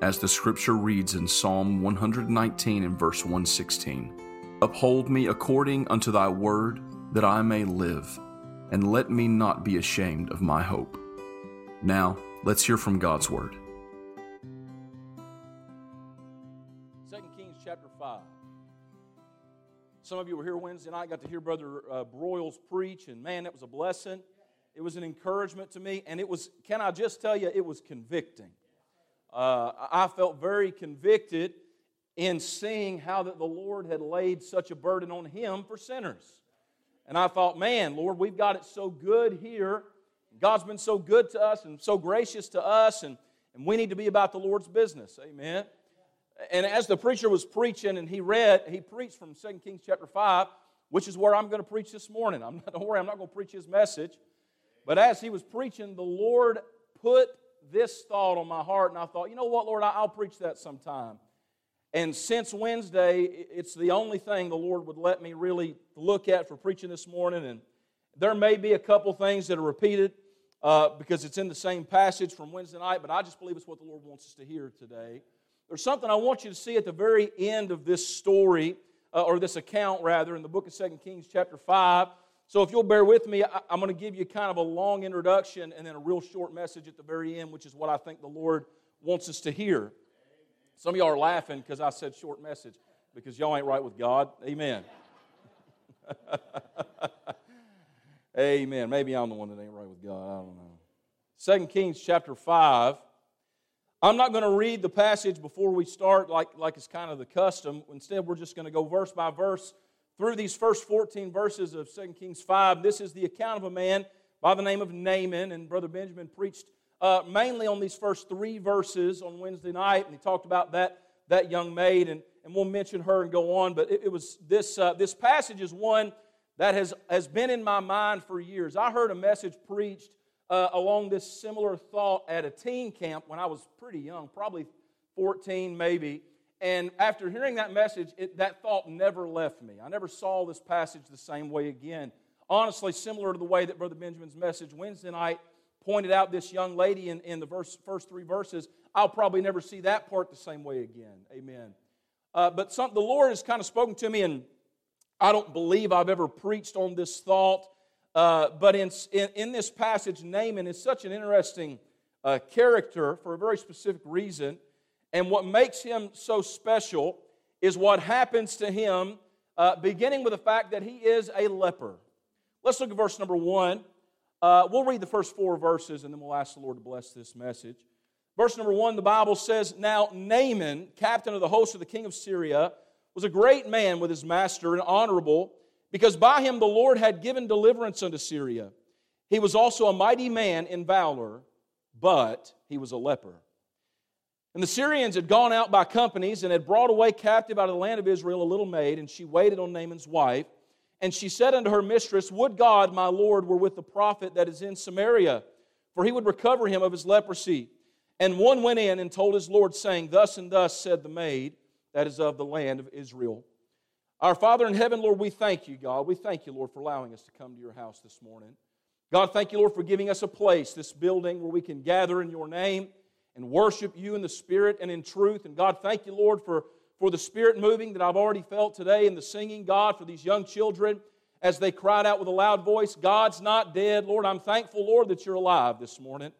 as the scripture reads in Psalm 119 and verse 116 Uphold me according unto thy word, that I may live, and let me not be ashamed of my hope. Now, let's hear from God's word. 2 Kings chapter 5. Some of you were here Wednesday night, got to hear Brother uh, Broyles preach, and man, that was a blessing. It was an encouragement to me, and it was, can I just tell you, it was convicting uh, I felt very convicted in seeing how that the Lord had laid such a burden on him for sinners. And I thought, man, Lord, we've got it so good here. God's been so good to us and so gracious to us, and, and we need to be about the Lord's business. Amen. And as the preacher was preaching and he read, he preached from 2 Kings chapter 5, which is where I'm going to preach this morning. I'm not, don't worry, I'm not going to preach his message. But as he was preaching, the Lord put this thought on my heart, and I thought, you know what, Lord, I'll preach that sometime. And since Wednesday, it's the only thing the Lord would let me really look at for preaching this morning. And there may be a couple things that are repeated uh, because it's in the same passage from Wednesday night, but I just believe it's what the Lord wants us to hear today. There's something I want you to see at the very end of this story, uh, or this account rather, in the book of Second Kings, chapter 5. So, if you'll bear with me, I'm going to give you kind of a long introduction and then a real short message at the very end, which is what I think the Lord wants us to hear. Some of y'all are laughing because I said short message because y'all ain't right with God. Amen. Amen. Maybe I'm the one that ain't right with God. I don't know. Second Kings chapter 5. I'm not going to read the passage before we start like, like it's kind of the custom. Instead, we're just going to go verse by verse through these first 14 verses of 2 Kings 5. This is the account of a man by the name of Naaman, and Brother Benjamin preached uh, mainly on these first three verses on Wednesday night, and he talked about that, that young maid, and, and we'll mention her and go on. But it, it was this, uh, this passage is one that has, has been in my mind for years. I heard a message preached uh, along this similar thought at a teen camp when I was pretty young, probably 14 maybe. And after hearing that message, it, that thought never left me. I never saw this passage the same way again. Honestly, similar to the way that Brother Benjamin's message Wednesday night pointed out this young lady in, in the verse, first three verses, I'll probably never see that part the same way again. Amen. Uh, but some, the Lord has kind of spoken to me, and I don't believe I've ever preached on this thought. Uh, but in, in, in, this passage, Naaman is such an interesting uh, character for a very specific reason. And what makes him so special is what happens to him, uh, beginning with the fact that he is a leper. Let's look at verse number one. Uh, we'll read the first four verses and then we'll ask the Lord to bless this message. Verse number one, the Bible says, Now Naaman, captain of the host of the king of Syria, was a great man with his master and honorable, because by him the Lord had given deliverance unto Syria. He was also a mighty man in valor, but he was a leper. And the Syrians had gone out by companies and had brought away captive out of the land of Israel a little maid, and she waited on Naaman's wife. And she said unto her mistress, Would God, my Lord, were with the prophet that is in Samaria, for he would recover him of his leprosy. And one went in and told his Lord, saying, Thus and thus said the maid that is of the land of Israel. Our Father in heaven, Lord, we thank you, God. We thank you, Lord, for allowing us to come to your house this morning. God, thank you, Lord, for giving us a place, this building where we can gather in your name and worship you in the Spirit and in truth. And God, thank you, Lord, for, for the Spirit moving that I've already felt today and the singing, God, for these young children as they cried out with a loud voice, God's not dead. Lord, I'm thankful, Lord, that you're alive this morning.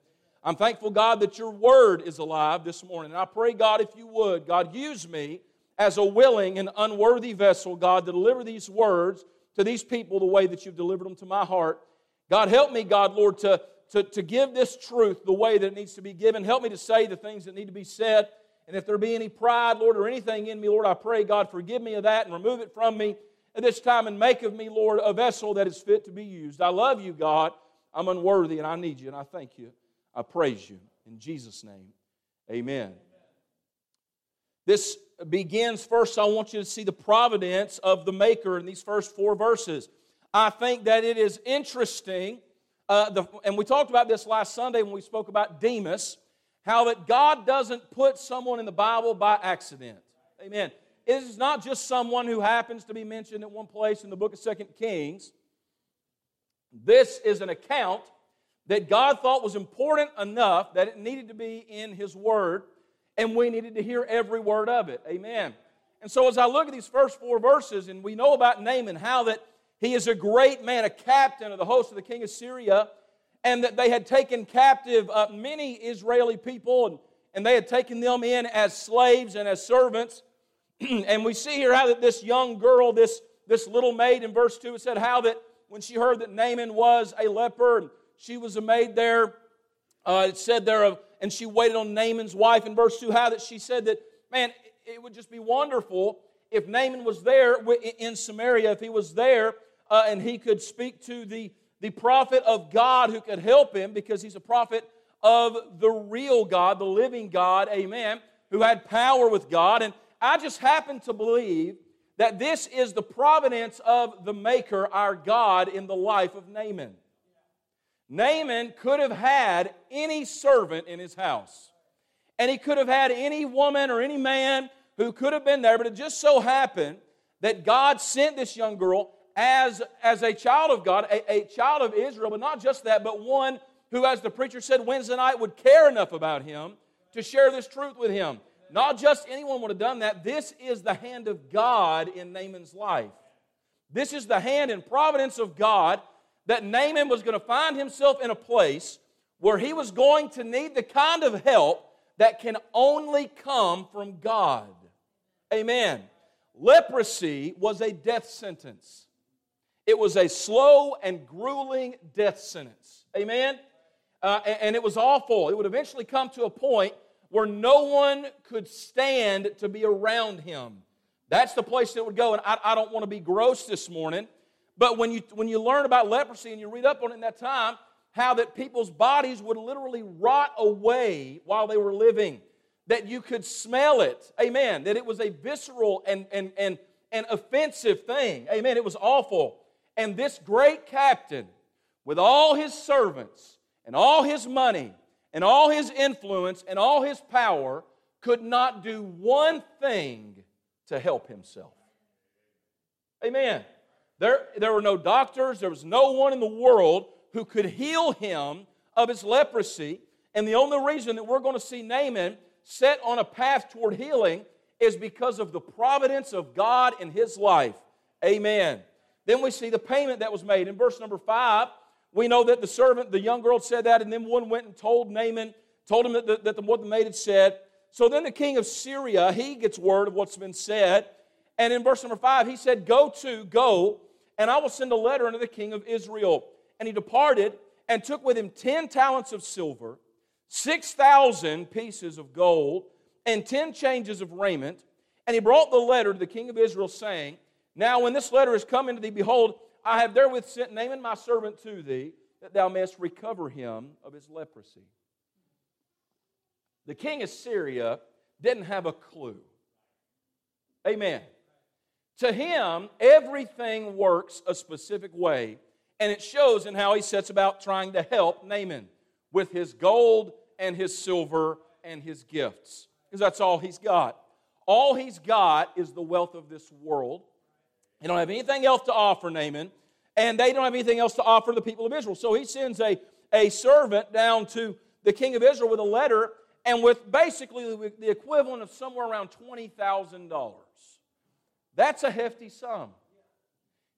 I'm thankful, God, that your word is alive this morning. And I pray, God, if you would, God, use me as a willing and unworthy vessel, God, to deliver these words to these people the way that you've delivered them to my heart. God, help me, God, Lord, to, to, to give this truth the way that it needs to be given. Help me to say the things that need to be said. And if there be any pride, Lord, or anything in me, Lord, I pray, God, forgive me of that and remove it from me at this time and make of me, Lord, a vessel that is fit to be used. I love you, God. I'm unworthy and I need you, and I thank you. I praise you. In Jesus' name, amen. This begins first, I want you to see the providence of the Maker in these first four verses. I think that it is interesting, uh, the, and we talked about this last Sunday when we spoke about Demas, how that God doesn't put someone in the Bible by accident. Amen. It is not just someone who happens to be mentioned at one place in the book of Second Kings. This is an account that God thought was important enough that it needed to be in His Word, and we needed to hear every word of it. Amen. And so, as I look at these first four verses, and we know about Naaman, how that he is a great man, a captain of the host of the king of Syria, and that they had taken captive uh, many Israeli people, and, and they had taken them in as slaves and as servants. and we see here how that this young girl, this, this little maid in verse 2, it said how that when she heard that Naaman was a leper, and she was a maid there, uh, it said there, uh, and she waited on Naaman's wife in verse 2, how that she said that, man, it would just be wonderful if Naaman was there in Samaria, if he was there uh, and he could speak to the, the prophet of God who could help him because he's a prophet of the real God, the living God, amen, who had power with God. And I just happen to believe that this is the providence of the Maker, our God, in the life of Naaman. Naaman could have had any servant in his house, and he could have had any woman or any man who could have been there, but it just so happened that God sent this young girl as, as a child of God, a, a child of Israel, but not just that, but one who, as the preacher said Wednesday night, would care enough about him to share this truth with him. Not just anyone would have done that. This is the hand of God in Naaman's life. This is the hand and providence of God that Naaman was going to find himself in a place where he was going to need the kind of help that can only come from God. Amen. Leprosy was a death sentence. It was a slow and grueling death sentence. Amen? Uh, and, and it was awful. It would eventually come to a point where no one could stand to be around him. That's the place that would go. And I, I don't want to be gross this morning, but when you, when you learn about leprosy and you read up on it in that time, how that people's bodies would literally rot away while they were living, that you could smell it. Amen. That it was a visceral and, and, and, and offensive thing. Amen. It was awful. And this great captain, with all his servants and all his money and all his influence and all his power, could not do one thing to help himself. Amen. There, there were no doctors, there was no one in the world who could heal him of his leprosy. And the only reason that we're going to see Naaman set on a path toward healing is because of the providence of God in his life. Amen. Then we see the payment that was made. In verse number five, we know that the servant, the young girl said that, and then one went and told Naaman, told him that, the, that the, what the maid had said. So then the king of Syria, he gets word of what's been said. And in verse number five, he said, Go to, go, and I will send a letter unto the king of Israel. And he departed and took with him ten talents of silver, six thousand pieces of gold, and ten changes of raiment. And he brought the letter to the king of Israel, saying, now, when this letter is come into thee, behold, I have therewith sent Naaman my servant to thee, that thou mayest recover him of his leprosy. The king of Syria didn't have a clue. Amen. To him, everything works a specific way, and it shows in how he sets about trying to help Naaman with his gold and his silver and his gifts, because that's all he's got. All he's got is the wealth of this world they don't have anything else to offer Naaman, and they don't have anything else to offer the people of Israel. So he sends a, a servant down to the king of Israel with a letter and with basically the equivalent of somewhere around $20,000. That's a hefty sum.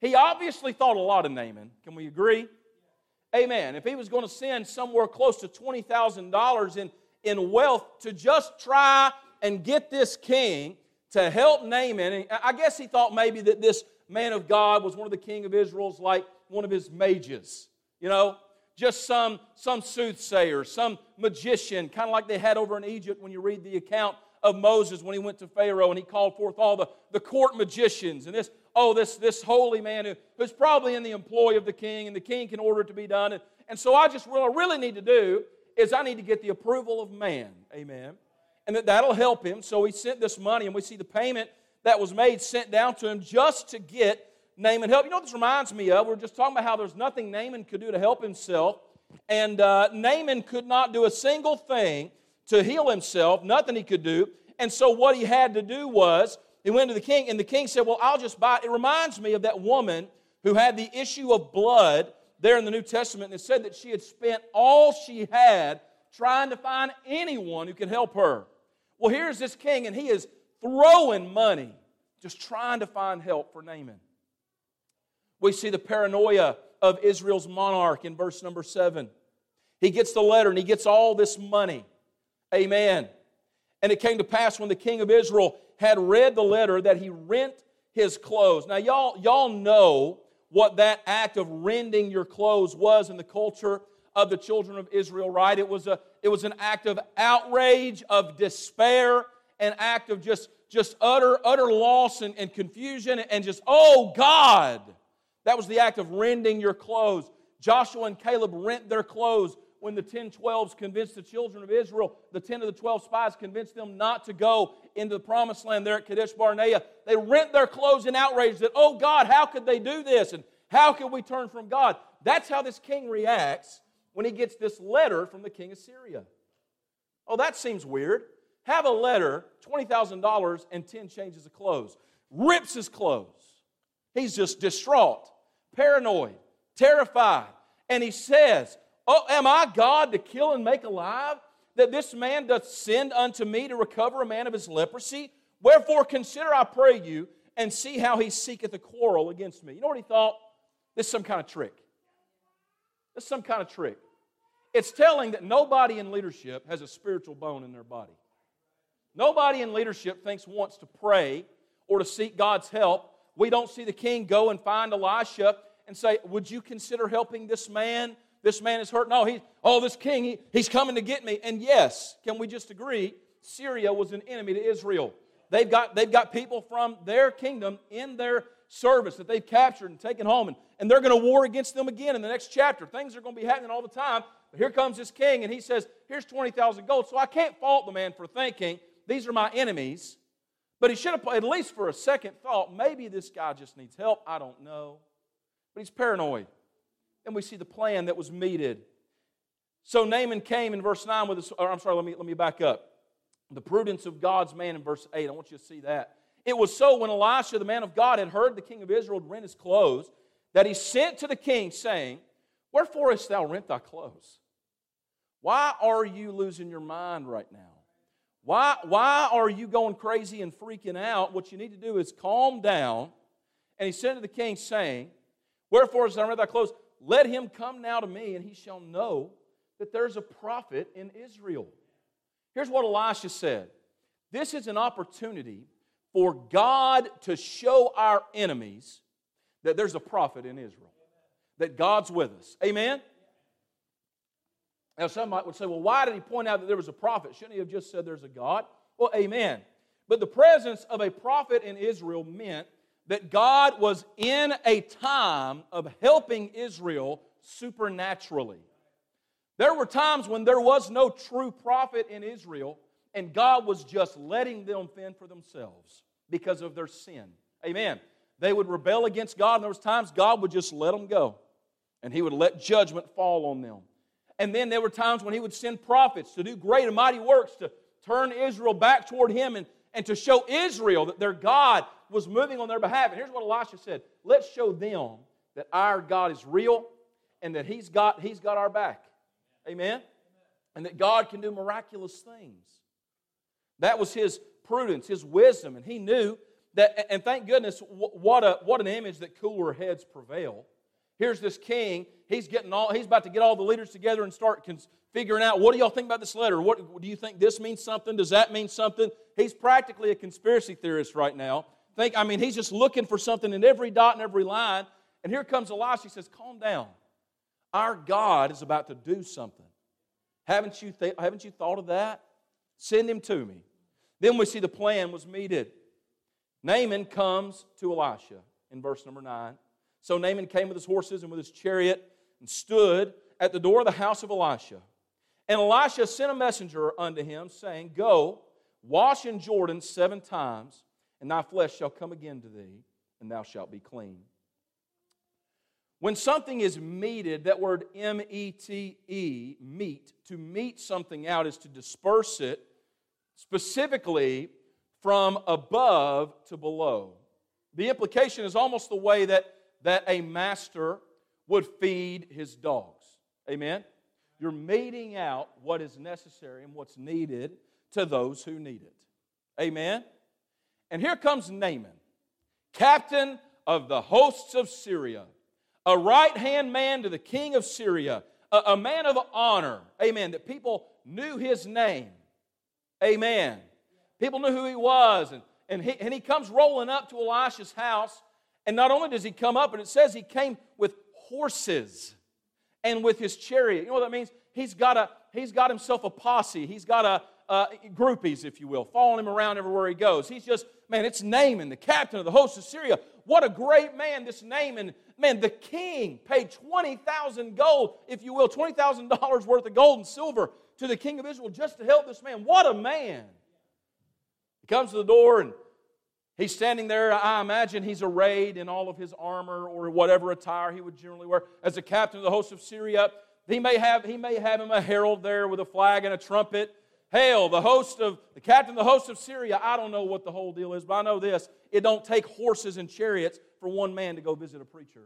He obviously thought a lot of Naaman. Can we agree? Amen. If he was going to send somewhere close to $20,000 in, in wealth to just try and get this king to help Naaman. I guess he thought maybe that this man of God was one of the king of Israel's like one of his mages, you know, just some, some soothsayer, some magician, kind of like they had over in Egypt when you read the account of Moses when he went to Pharaoh and he called forth all the, the court magicians and this, oh, this, this holy man who, who's probably in the employ of the king and the king can order it to be done. And, and so I just, what I really need to do is I need to get the approval of man. Amen. And that that'll help him. So he sent this money, and we see the payment that was made sent down to him just to get Naaman help. You know what this reminds me of? We're just talking about how there's nothing Naaman could do to help himself. And uh, Naaman could not do a single thing to heal himself, nothing he could do. And so what he had to do was, he went to the king, and the king said, Well, I'll just buy it. It reminds me of that woman who had the issue of blood there in the New Testament, and it said that she had spent all she had trying to find anyone who could help her. Well, here's this king, and he is throwing money, just trying to find help for Naaman. We see the paranoia of Israel's monarch in verse number seven. He gets the letter and he gets all this money. Amen. And it came to pass when the king of Israel had read the letter that he rent his clothes. Now, y'all, y'all know what that act of rending your clothes was in the culture of the children of Israel, right? It was, a, it was an act of outrage, of despair, an act of just, just utter, utter loss and, and confusion, and just, oh God. That was the act of rending your clothes. Joshua and Caleb rent their clothes when the 10 12s convinced the children of Israel, the 10 of the 12 spies convinced them not to go into the promised land there at Kadesh Barnea. They rent their clothes in outrage that, oh God, how could they do this? And how can we turn from God? That's how this king reacts when he gets this letter from the king of Syria. Oh, that seems weird. Have a letter, $20,000 and 10 changes of clothes. Rips his clothes. He's just distraught, paranoid, terrified. And he says, Oh, am I God to kill and make alive? That this man doth send unto me to recover a man of his leprosy? Wherefore consider, I pray you, and see how he seeketh a quarrel against me. You know what he thought? This is some kind of trick. Is some kind of trick. It's telling that nobody in leadership has a spiritual bone in their body. Nobody in leadership thinks wants to pray or to seek God's help. We don't see the king go and find Elisha and say, Would you consider helping this man this man is hurt. No, he, oh, this king, he, he's coming to get me. And yes, can we just agree? Syria was an enemy to Israel. They've got, they've got people from their kingdom in their service that they've captured and taken home, and, and they're going to war against them again in the next chapter. Things are going to be happening all the time. But here comes this king, and he says, Here's 20,000 gold. So I can't fault the man for thinking, These are my enemies. But he should have, at least for a second, thought, maybe this guy just needs help. I don't know. But he's paranoid and we see the plan that was meted. So Naaman came in verse 9 with this, or I'm sorry, let me, let me back up. The prudence of God's man in verse 8. I want you to see that. It was so when Elisha, the man of God, had heard the king of Israel rent his clothes, that he sent to the king, saying, Wherefore hast thou rent thy clothes? Why are you losing your mind right now? Why, why are you going crazy and freaking out? What you need to do is calm down. And he said to the king, saying, Wherefore hast thou rent thy clothes? Let him come now to me, and he shall know that there's a prophet in Israel. Here's what Elisha said This is an opportunity for God to show our enemies that there's a prophet in Israel, that God's with us. Amen? Now, some might would say, well, why did he point out that there was a prophet? Shouldn't he have just said there's a God? Well, amen. But the presence of a prophet in Israel meant that God was in a time of helping Israel supernaturally. There were times when there was no true prophet in Israel, and God was just letting them fend for themselves because of their sin. Amen. They would rebel against God, and there was times God would just let them go, and He would let judgment fall on them. And then there were times when He would send prophets to do great and mighty works to turn Israel back toward Him and, and to show Israel that their God was moving on their behalf. And here's what Elisha said Let's show them that our God is real and that He's got, he's got our back. Amen? And that God can do miraculous things. That was his prudence, his wisdom. And he knew that, and thank goodness, what, a, what an image that cooler heads prevail. Here's this king. He's getting all. He's about to get all the leaders together and start figuring out what do y'all think about this letter? What do you think this means something? Does that mean something? He's practically a conspiracy theorist right now think, I mean, he's just looking for something in every dot and every line. And here comes Elisha. He says, Calm down. Our God is about to do something. Haven't you, th- haven't you thought of that? Send him to me. Then we see the plan was meted. Naaman comes to Elisha in verse number 9. So Naaman came with his horses and with his chariot and stood at the door of the house of Elisha. And Elisha sent a messenger unto him, saying, Go, Wash in Jordan seven times, and thy flesh shall come again to thee, and thou shalt be clean. When something is meted, that word M E T E, meet, to mete something out is to disperse it specifically from above to below. The implication is almost the way that, that a master would feed his dogs. Amen? You're meting out what is necessary and what's needed to those who need it. Amen? And here comes Naaman, captain of the hosts of Syria, a right hand man to the king of Syria, a, a man of honor. Amen. That people knew his name. Amen. People knew who he was. And, and, he, and he comes rolling up to Elisha's house. And not only does he come up, but it says he came with horses and with his chariot. You know what that means? He's got, a, he's got himself a posse. He's got a, groupies, if you will, following him around everywhere he goes. He's just, man, it's Naaman, the captain of the host of Syria. What a great man, this Naaman. Man, the king paid 20,000 gold, if you will, $20,000 worth of gold and silver to the king of Israel just to help this man. What a man. He comes to the door and he's standing there. I imagine he's arrayed in all of his armor or whatever attire he would generally wear as a captain of the host of Syria. He may have, he may have him a herald there with a flag and a trumpet. Hail, the host of the captain of the host of Syria. I don't know what the whole deal is, but I know this. It don't take horses and chariots for one man to go visit a preacher.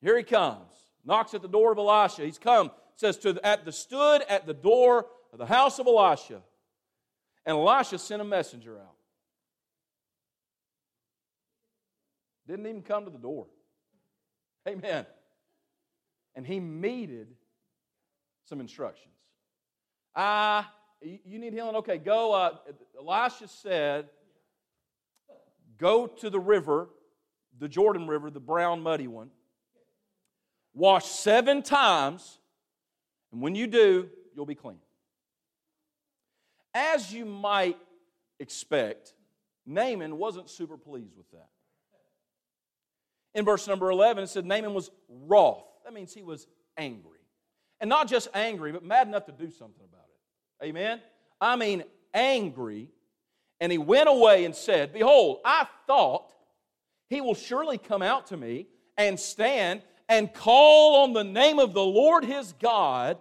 Here he comes, knocks at the door of Elisha. He's come, says to at the stood at the door of the house of Elisha. And Elisha sent a messenger out. Didn't even come to the door. Amen. And he meted some instructions. Ah, you need healing? Okay, go. Uh, Elisha said, Go to the river, the Jordan River, the brown, muddy one. Wash seven times, and when you do, you'll be clean. As you might expect, Naaman wasn't super pleased with that. In verse number 11, it said Naaman was wroth. That means he was angry. And not just angry, but mad enough to do something about it. Amen? I mean, angry and he went away and said, Behold, I thought he will surely come out to me and stand and call on the name of the Lord his God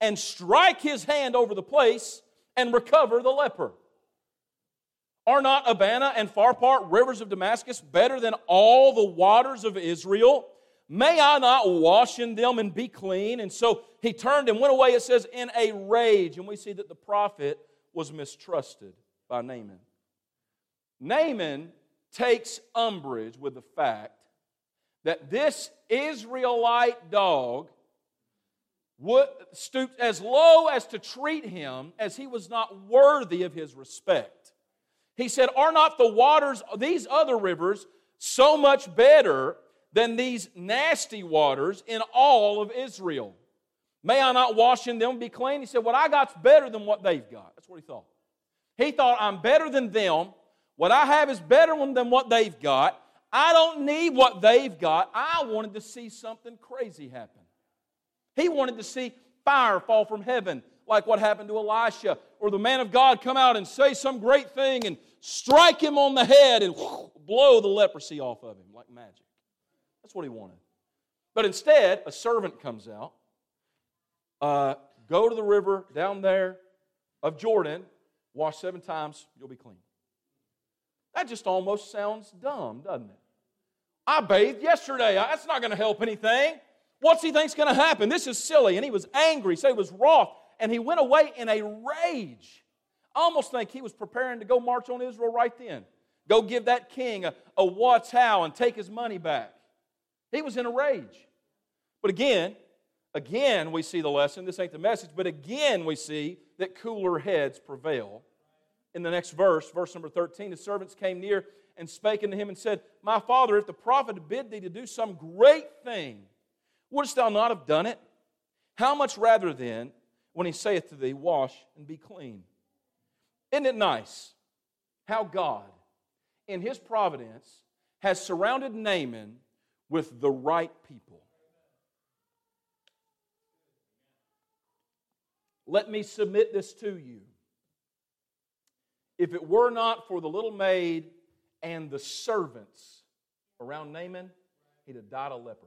and strike his hand over the place and recover the leper. Are not Abana and Pharpar rivers of Damascus better than all the waters of Israel? May I not wash in them and be clean? And so he turned and went away, it says, in a rage. And we see that the prophet was mistrusted by Naaman. Naaman takes umbrage with the fact that this Israelite dog would, stooped as low as to treat him as he was not worthy of his respect. He said, Are not the waters, these other rivers, so much better than these nasty waters in all of Israel? May I not wash in them and be clean? He said, What I got's better than what they've got. That's what he thought. He thought, I'm better than them. What I have is better than what they've got. I don't need what they've got. I wanted to see something crazy happen. He wanted to see fire fall from heaven, like what happened to Elisha, or the man of God come out and say some great thing and strike him on the head and blow the leprosy off of him like magic. That's what he wanted. But instead, a servant comes out. Uh, go to the river down there of Jordan, wash seven times, you'll be clean. That just almost sounds dumb, doesn't it? I bathed yesterday. That's not going to help anything. What's he think's going to happen? This is silly. And he was angry, so he was wroth, and he went away in a rage. I almost think he was preparing to go march on Israel right then. Go give that king a, a what's how and take his money back. He was in a rage. But again, again, we see the lesson. This ain't the message, but again, we see that cooler heads prevail in the next verse, verse number 13, the servants came near and spake unto him and said, My father, if the prophet bid thee to do some great thing, wouldst thou not have done it? How much rather then, when he saith to thee, Wash and be clean? Isn't it nice how God, in his providence, has surrounded Naaman with the right people? Let me submit this to you. If it were not for the little maid and the servants around Naaman, he'd have died a leper.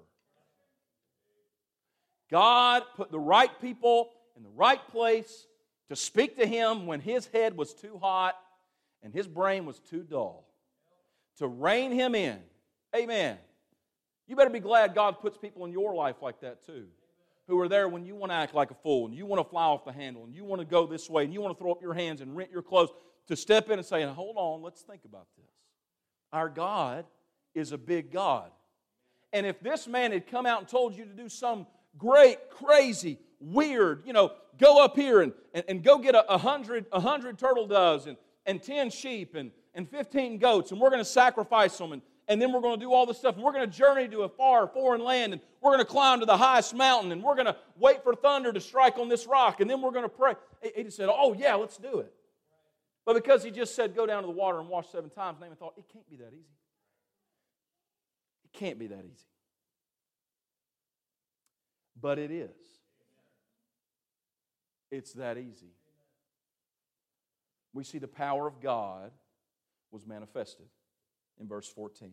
God put the right people in the right place to speak to him when his head was too hot and his brain was too dull, to rein him in. Amen. You better be glad God puts people in your life like that too, who are there when you want to act like a fool and you want to fly off the handle and you want to go this way and you want to throw up your hands and rent your clothes, to step in and say, Hold on, let's think about this. Our God is a big God. And if this man had come out and told you to do some great, crazy, weird, you know, go up here and, and, and go get a, a, hundred, a hundred turtle doves and, and 10 sheep and, and 15 goats, and we're going to sacrifice them, and, and then we're going to do all this stuff, and we're going to journey to a far foreign land, and we're going to climb to the highest mountain, and we're going to wait for thunder to strike on this rock, and then we're going to pray. He just said, Oh, yeah, let's do it. But because he just said, Go down to the water and wash seven times, Naaman thought, It can't be that easy. It can't be that easy. But it is. It's that easy. We see the power of God was manifested in verse 14.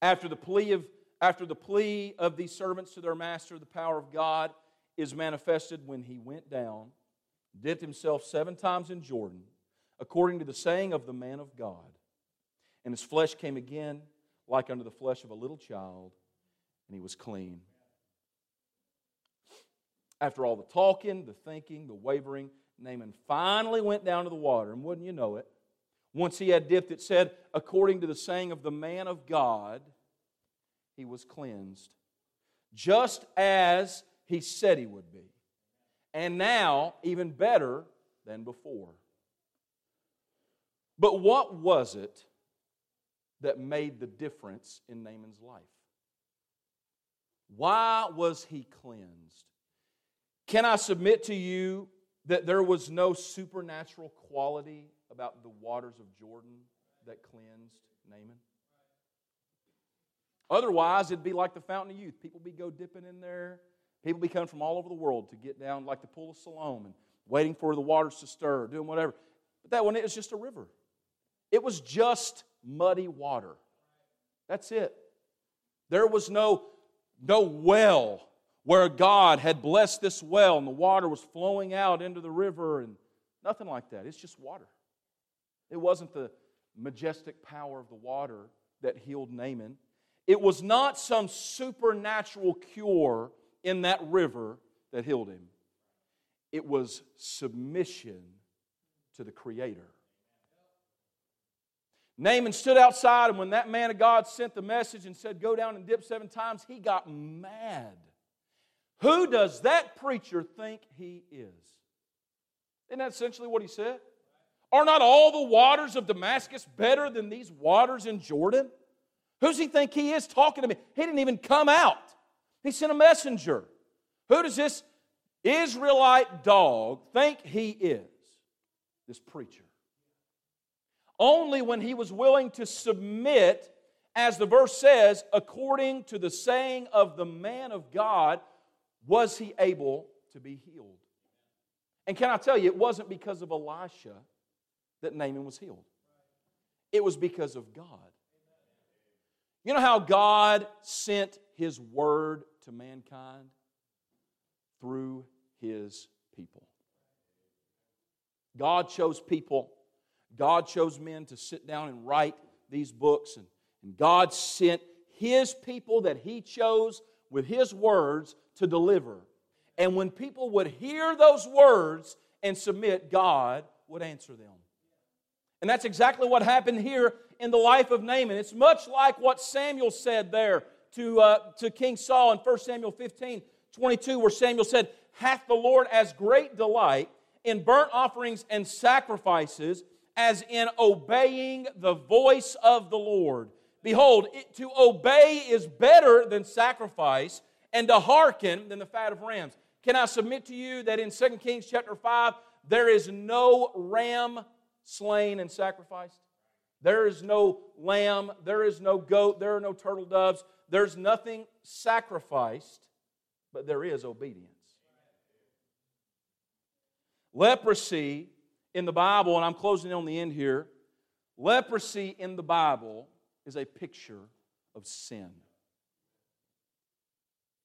After the plea of after the plea of these servants to their master, the power of God is manifested when he went down, dipped himself seven times in Jordan, according to the saying of the man of God. And his flesh came again like unto the flesh of a little child, and he was clean. After all the talking, the thinking, the wavering, Naaman finally went down to the water, and wouldn't you know it? Once he had dipped, it said, according to the saying of the man of God, he was cleansed, just as he said he would be. And now, even better than before. But what was it that made the difference in Naaman's life? Why was he cleansed? Can I submit to you that there was no supernatural quality about the waters of Jordan that cleansed Naaman? Otherwise, it'd be like the fountain of youth. People be go dipping in there. People be coming from all over the world to get down like the pool of Siloam and waiting for the waters to stir, doing whatever. But that one, it was just a river. It was just muddy water. That's it. There was no, no well where God had blessed this well and the water was flowing out into the river and nothing like that. It's just water. It wasn't the majestic power of the water that healed Naaman. It was not some supernatural cure in that river that healed him. It was submission to the Creator. Naaman stood outside, and when that man of God sent the message and said, Go down and dip seven times, he got mad. Who does that preacher think he is? Isn't that essentially what he said? Are not all the waters of Damascus better than these waters in Jordan? Who's he think he is talking to me? He didn't even come out. He sent a messenger. Who does this Israelite dog think he is? This preacher. Only when he was willing to submit, as the verse says, according to the saying of the man of God, was he able to be healed. And can I tell you, it wasn't because of Elisha that Naaman was healed, it was because of God. You know how God sent his word to mankind? Through his people. God chose people, God chose men to sit down and write these books, and, and God sent his people that he chose with his words to deliver. And when people would hear those words and submit, God would answer them. And that's exactly what happened here in the life of Naaman. It's much like what Samuel said there to, uh, to King Saul in 1 Samuel 15 22, where Samuel said, Hath the Lord as great delight in burnt offerings and sacrifices as in obeying the voice of the Lord. Behold, it, to obey is better than sacrifice, and to hearken than the fat of rams. Can I submit to you that in 2 Kings chapter 5, there is no ram slain and sacrificed? There is no lamb, there is no goat, there are no turtle doves, there's nothing sacrificed, but there is obedience. Leprosy in the Bible, and I'm closing on the end here, leprosy in the Bible is a picture of sin.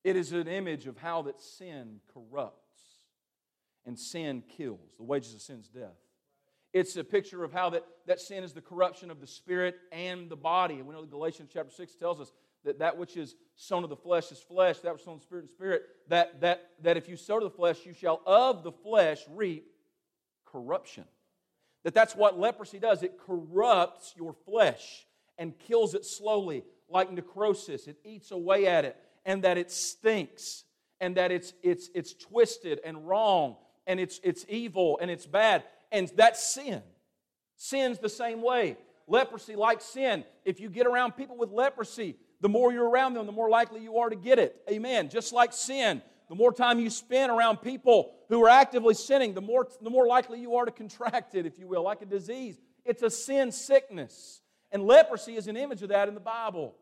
It is an image of how that sin corrupts and sin kills. The wages of sin is death. It's a picture of how that, that sin is the corruption of the spirit and the body. And we know that Galatians chapter 6 tells us that that which is sown of the flesh is flesh, that which is sown spirit is spirit, that, that, that if you sow to the flesh, you shall of the flesh reap corruption. That that's what leprosy does. It corrupts your flesh and kills it slowly, like necrosis. It eats away at it, and that it stinks, and that it's, it's, it's twisted and wrong, and it's, it's evil and it's bad. And that's sin. Sin's the same way. Leprosy, like sin, if you get around people with leprosy, the more you're around them, the more likely you are to get it. Amen. Just like sin, the more time you spend around people who are actively sinning, the more, the more likely you are to contract it, if you will, like a disease. It's a sin sickness. And leprosy is an image of that in the Bible.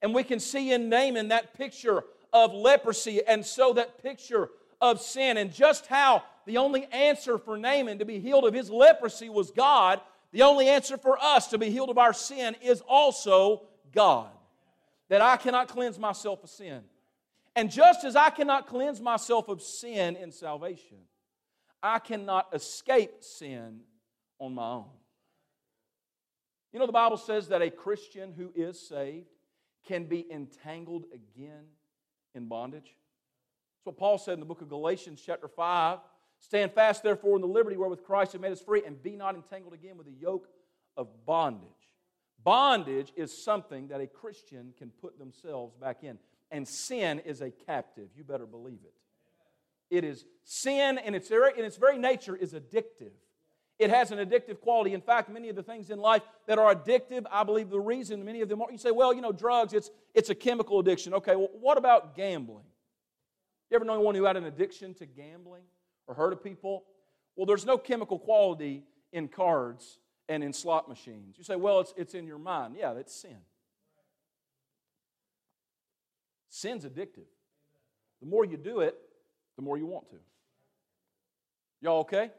And we can see in Naaman that picture of leprosy, and so that picture of sin, and just how the only answer for Naaman to be healed of his leprosy was God. The only answer for us to be healed of our sin is also God. That I cannot cleanse myself of sin. And just as I cannot cleanse myself of sin in salvation, I cannot escape sin on my own. You know, the Bible says that a Christian who is saved can be entangled again in bondage. That's what Paul said in the book of Galatians, chapter 5. Stand fast, therefore, in the liberty wherewith Christ has made us free, and be not entangled again with the yoke of bondage. Bondage is something that a Christian can put themselves back in and sin is a captive. You better believe it. It is sin, and its, very, in its very nature is addictive. It has an addictive quality. In fact, many of the things in life that are addictive, I believe the reason many of them are, you say, well, you know, drugs, it's, it's a chemical addiction. Okay, well, what about gambling? You ever know anyone who had an addiction to gambling or heard of people? Well, there's no chemical quality in cards and in slot machines. You say, well, it's, it's in your mind. Yeah, that's sin. Sin's addictive. The more you do it, the more you want to. Y'all okay?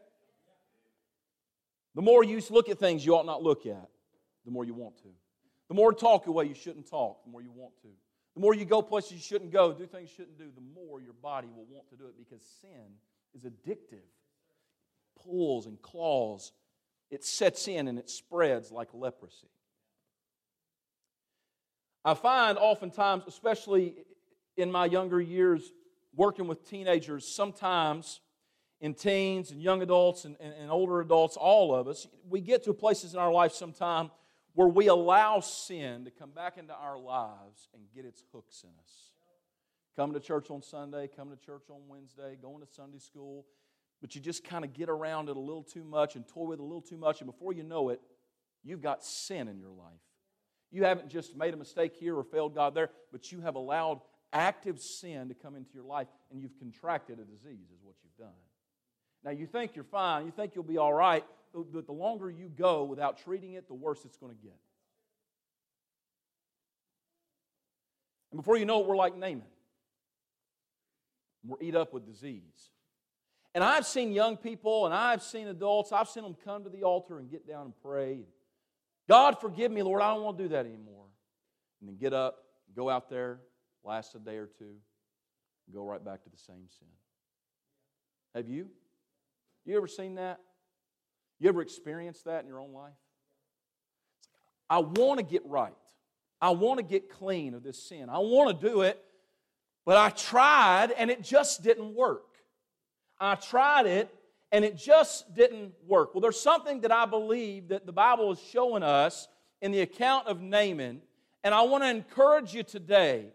The more you look at things you ought not look at, the more you want to. The more talk away you shouldn't talk, the more you want to. The more you go places you shouldn't go, do things you shouldn't do, the more your body will want to do it because sin is addictive. It pulls and claws. It sets in and it spreads like leprosy. I find oftentimes, especially in my younger years, working with teenagers, sometimes in teens and young adults and, and, and, older adults, all of us, we get to places in our life sometime where we allow sin to come back into our lives and get its hooks in us. Coming to church on Sunday, coming to church on Wednesday, going to Sunday school, but you just kind of get around it a little too much and toy with it a little too much, and before you know it, you've got sin in your life. You haven't just made a mistake here or failed God there, but you have allowed active sin to come into your life and you've contracted a disease, is what you've done. Now, you think you're fine, you think you'll be all right, but the longer you go without treating it, the worse it's going to get. And before you know it, we're like Naaman. We're eat up with disease. And I've seen young people and I've seen adults, I've seen them come to the altar and get down and pray. God, forgive me, Lord, I don't want to do that anymore. And then get up, go out there, last a day or two, go right back to the same sin. Have you? You ever seen that? You ever experienced that in your own life? I want to get right. I want to get clean of this sin. I want to do it, but I tried and it just didn't work. I tried it and it just didn't work. Well, there's something that I believe that the Bible is showing us in the account of Naaman, and I want to encourage you today.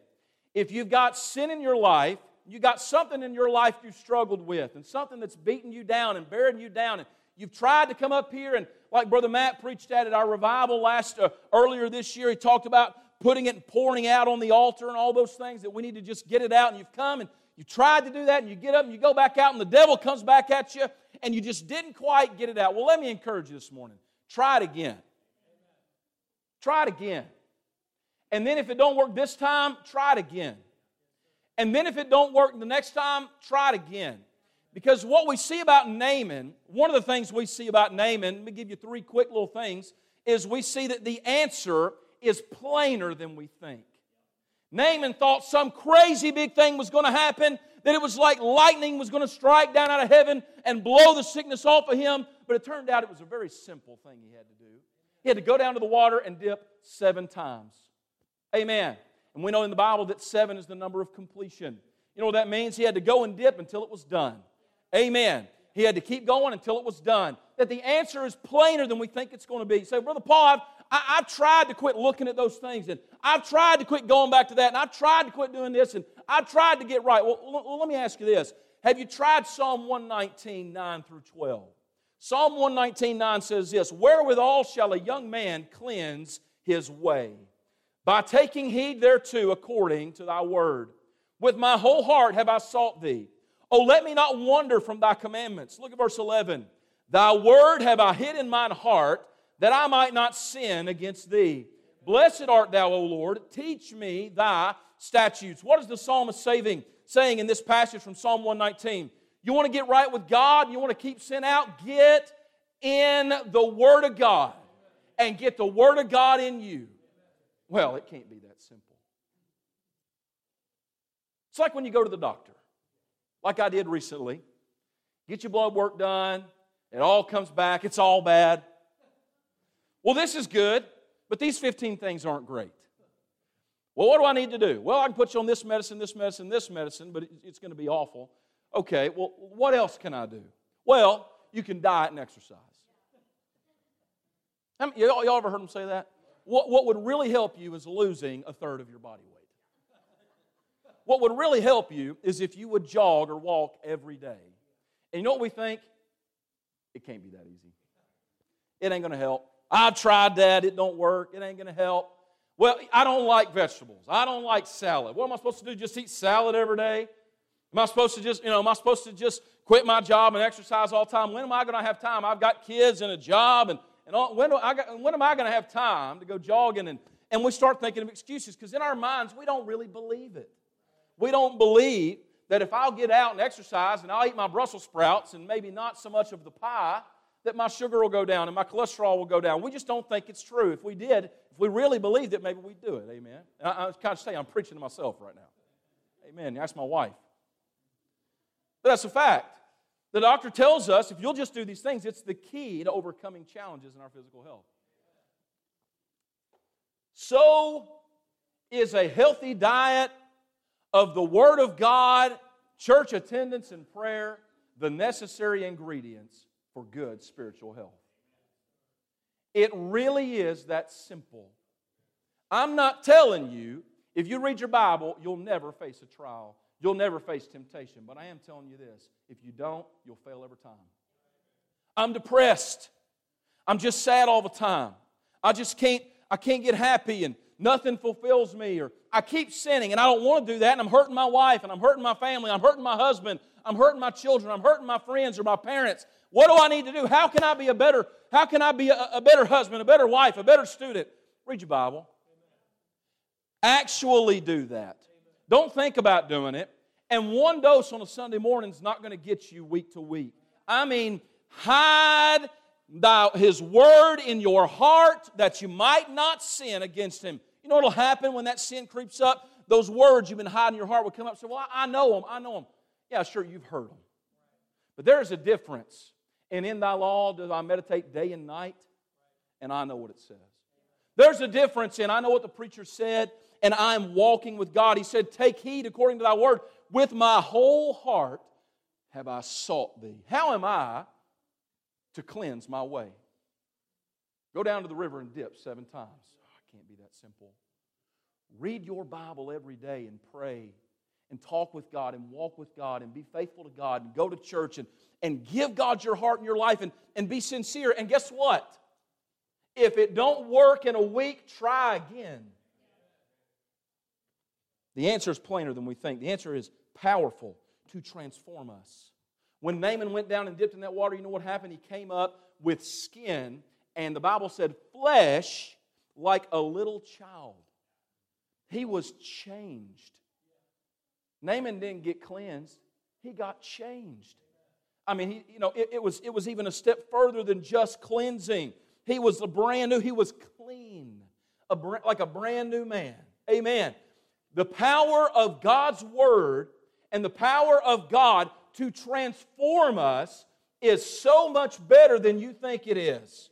If you've got sin in your life, you got something in your life you've struggled with, and something that's beating you down and bearing you down, and you've tried to come up here and, like Brother Matt preached at at our revival last uh, earlier this year, he talked about putting it and pouring out on the altar and all those things that we need to just get it out. And you've come and you tried to do that, and you get up and you go back out, and the devil comes back at you, and you just didn't quite get it out. Well, let me encourage you this morning. Try it again. Try it again. And then if it don't work this time, try it again. And then if it don't work the next time, try it again. Because what we see about Naaman, one of the things we see about Naaman, let me give you three quick little things, is we see that the answer is plainer than we think. Naaman thought some crazy big thing was going to happen, that it was like lightning was going to strike down out of heaven and blow the sickness off of him, but it turned out it was a very simple thing he had to do. He had to go down to the water and dip seven times. Amen. And we know in the Bible that seven is the number of completion. You know what that means? He had to go and dip until it was done. Amen. He had to keep going until it was done. That the answer is plainer than we think it's going to be. You say, Brother Paul, I've, I, have tried to quit looking at those things, and I've tried to quit going back to that, and I've tried to quit doing this, and I've tried to get right. Well, let me ask you this Have you tried Psalm 119, 9 through 12? Psalm 119, 9 says this Wherewithal shall a young man cleanse his way? By taking heed thereto according to thy word. With my whole heart have I sought thee. Oh, let me not wander from thy commandments. Look at verse 11. Thy word have I hid in mine heart, that I might not sin against thee. Blessed art thou, O Lord. Teach me thy statutes. What is the psalmist saving, saying in this passage from Psalm 119? You want to get right with God? You want to keep sin out? Get in the Word of God and get the Word of God in you. Well, it can't be that simple. It's like when you go to the doctor like I did recently. Get your blood work done. It all comes back. It's all bad. Well, this is good, but these 15 things aren't great. Well, what do I need to do? Well, I can put you on this medicine, this medicine, this medicine, but it's going to be awful. Okay, well, what else can I do? Well, you can diet and exercise. Y'all, y'all ever heard them say that? What, what would really help you is losing a third of your body weight what would really help you is if you would jog or walk every day. And you know what we think? It can't be that easy. It ain't going to help. I tried that. It don't work. It ain't to help. Well, I don't like vegetables. I don't like salad. What am I supposed to do? Just eat salad every day? Am I supposed to just, you know, am I supposed to just quit my job and exercise all the time? When am I going to have time? I've got kids and a job, and, and all, when, I got, when am I going to have time to go jogging? And, and we start thinking of excuses because in our minds, we don't really believe it. We don't believe that if I'll get out and exercise and I'll eat my Brussels sprouts and maybe not so much of the pie, that my sugar will go down and my cholesterol will go down. We just don't think it's true. If we did, if we really believed it, maybe we'd do it. Amen. And I, I kind of say I'm preaching to myself right now. Amen. Ask my wife. But that's a fact. The doctor tells us if you'll just do these things, it's the key to overcoming challenges in our physical health. So is a healthy diet of the Word of God, church attendance, and prayer the necessary ingredients for good spiritual health. It really is that simple. I'm not telling you, if you read your Bible, you'll never face a trial. You'll never face temptation. But I am telling you this if you don't, you'll fail every time. I'm depressed. I'm just sad all the time. I just can't, I can't get happy and nothing fulfills me, or I keep sinning and I don't want to do that, and I'm hurting my wife, and I'm hurting my family, I'm hurting my husband, I'm hurting my children, I'm hurting my friends or my parents. What do I need to do? How can I be a better, how can I be a, a better husband, a better wife, a better student? Read your Bible. Actually do that. Don't think about doing it. And one dose on a Sunday morning is not going to get you week to week. I mean, hide thou, his word in your heart that you might not sin against him. You know what'll happen when that sin creeps up? Those words you've been hiding in your heart will come up and say, Well, I know them. I know them. Yeah, sure, you've heard them. But there is a difference. And in thy law do I meditate day and night, and I know what it says. There's a difference in I know what the preacher said, and I'm walking with God. He said, Take heed according to thy word. With my whole heart have I sought thee. How am I to cleanse my way? Go down to the river and dip seven times oh, It can't be that simple. Read your Bible every day and pray and talk with God and walk with God and be faithful to God and go to church and, and give God your heart and your life and, and be sincere. And guess what? If it don't work in a week, try again. The answer is plainer than we think. The answer is powerful to transform us. When Naaman went down and dipped in that water, you know what happened? He came up with skin, and the Bible said flesh like a little child. He was changed. Naaman didn't get cleansed, he got changed. I mean, he, you know, it, it, was, it was even a step further than just cleansing. He was a brand new, he was clean, a, like a brand new man. Amen. The power of God's word and the power of God to transform us is so much better than you think it is.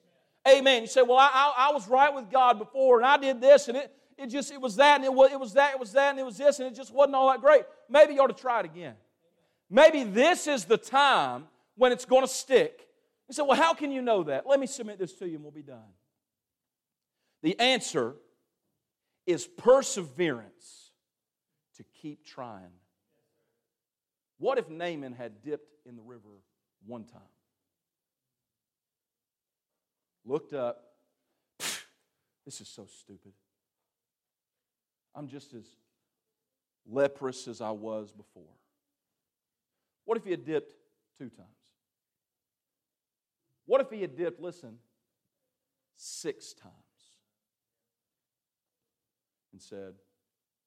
Amen. You say, well, I, I, I was right with God before and I did this and it, it just, it was that and it was, it was that, it was that and it was this and it just wasn't all that great. Maybe you ought to try it again. Maybe this is the time when it's going to stick. You say, well, how can you know that? Let me submit this to you and we'll be done. The answer is perseverance to keep trying. What if Naaman had dipped in the river one time? Looked up, this is so stupid. I'm just as leprous as I was before. What if he had dipped two times? What if he had dipped, listen, six times and said,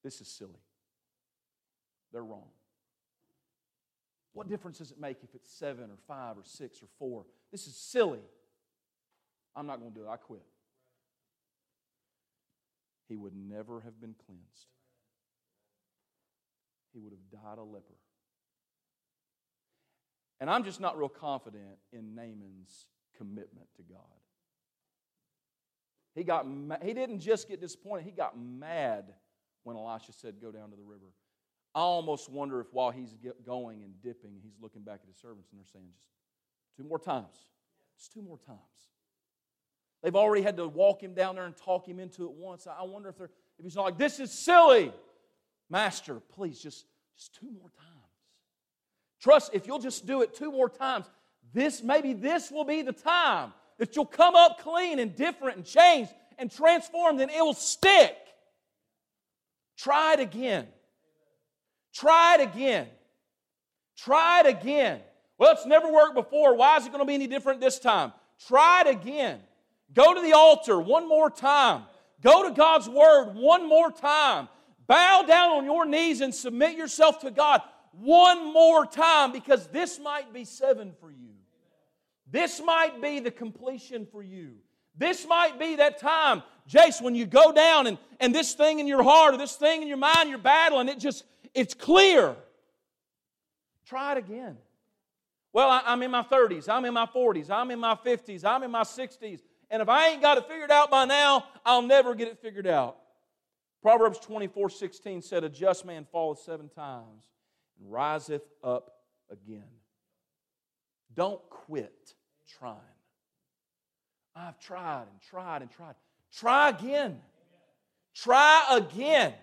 This is silly. They're wrong. What difference does it make if it's seven or five or six or four? This is silly. I'm not going to do it. I quit. He would never have been cleansed. He would have died a leper. And I'm just not real confident in Naaman's commitment to God. He, got, he didn't just get disappointed, he got mad when Elisha said, Go down to the river. I almost wonder if while he's going and dipping, he's looking back at his servants and they're saying, Just two more times. Just two more times. They've already had to walk him down there and talk him into it once. I wonder if they're if he's like, This is silly. Master, please just, just two more times. Trust, if you'll just do it two more times, this maybe this will be the time that you'll come up clean and different and changed and transformed, and it will stick. Try it again. Try it again. Try it again. Well, it's never worked before. Why is it going to be any different this time? Try it again. Go to the altar one more time. Go to God's Word one more time. Bow down on your knees and submit yourself to God one more time because this might be seven for you. This might be the completion for you. This might be that time, Jace, when you go down and, and this thing in your heart or this thing in your mind you're battling, it just, it's clear. Try it again. Well, I, I'm in my 30s, I'm in my 40s, I'm in my 50s, I'm in my 60s, and if I ain't got it figured out by now, I'll never get it figured out. Proverbs 24 16 said, A just man falleth seven times and riseth up again. Don't quit trying. I've tried and tried and tried. Try again. Try again.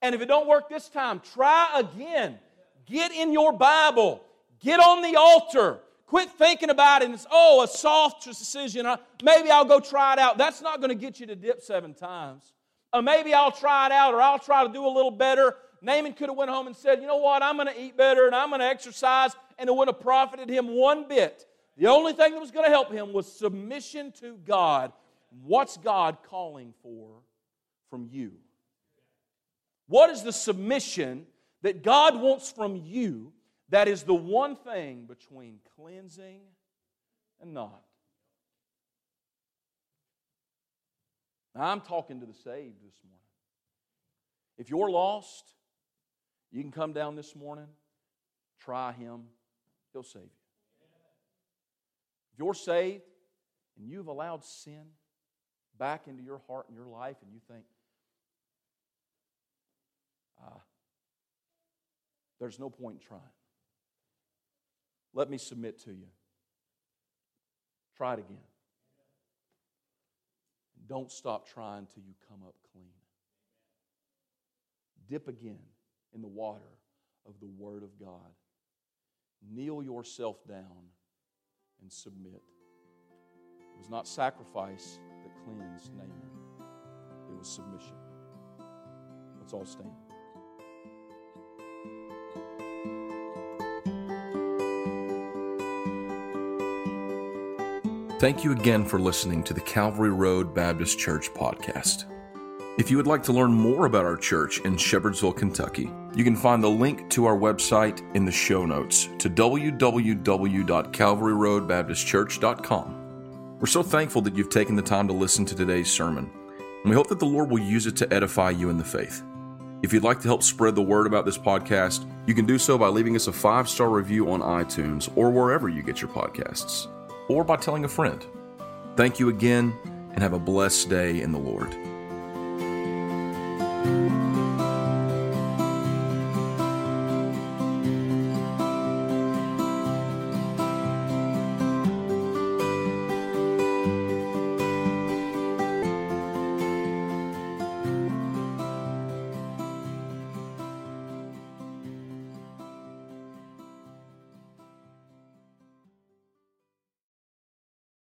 And if it don't work this time, try again. Get in your Bible. Get on the altar. Quit thinking about it and it's, oh, a soft decision. Uh, maybe I'll go try it out. That's not going to get you to dip seven times. Or maybe I'll try it out or I'll try to do a little better Naaman could have went home and said, you know what, I'm going to eat better and I'm going to exercise, and it wouldn't have profited him one bit. The only thing that was going to help him was submission to God. What's God calling for from you? What is the submission that God wants from you that is the one thing between cleansing and not? Now, I'm talking to the saved this morning. If you're lost, you can come down this morning, try Him, He'll save you. If you're saved and you've allowed sin back into your heart and your life, and you think, uh, there's no point in trying. Let me submit to you. Try it again. Don't stop trying till you come up clean. Dip again in the water of the Word of God. Kneel yourself down and submit. It was not sacrifice that cleansed Naaman, it was submission. Let's all stand. Thank you again for listening to the Calvary Road Baptist Church podcast. If you would like to learn more about our church in Shepherdsville, Kentucky, You can find the link to our website in the show notes to www.calvaryroadbaptistchurch.com. We're so thankful that you've taken the time to listen to today's sermon, and we hope that the Lord will use it to edify you in the faith. If you'd like to help spread the word about this podcast, you can do so by leaving us a five star review on iTunes or wherever you get your podcasts, or by telling a friend. Thank you again, and have a blessed day in the Lord.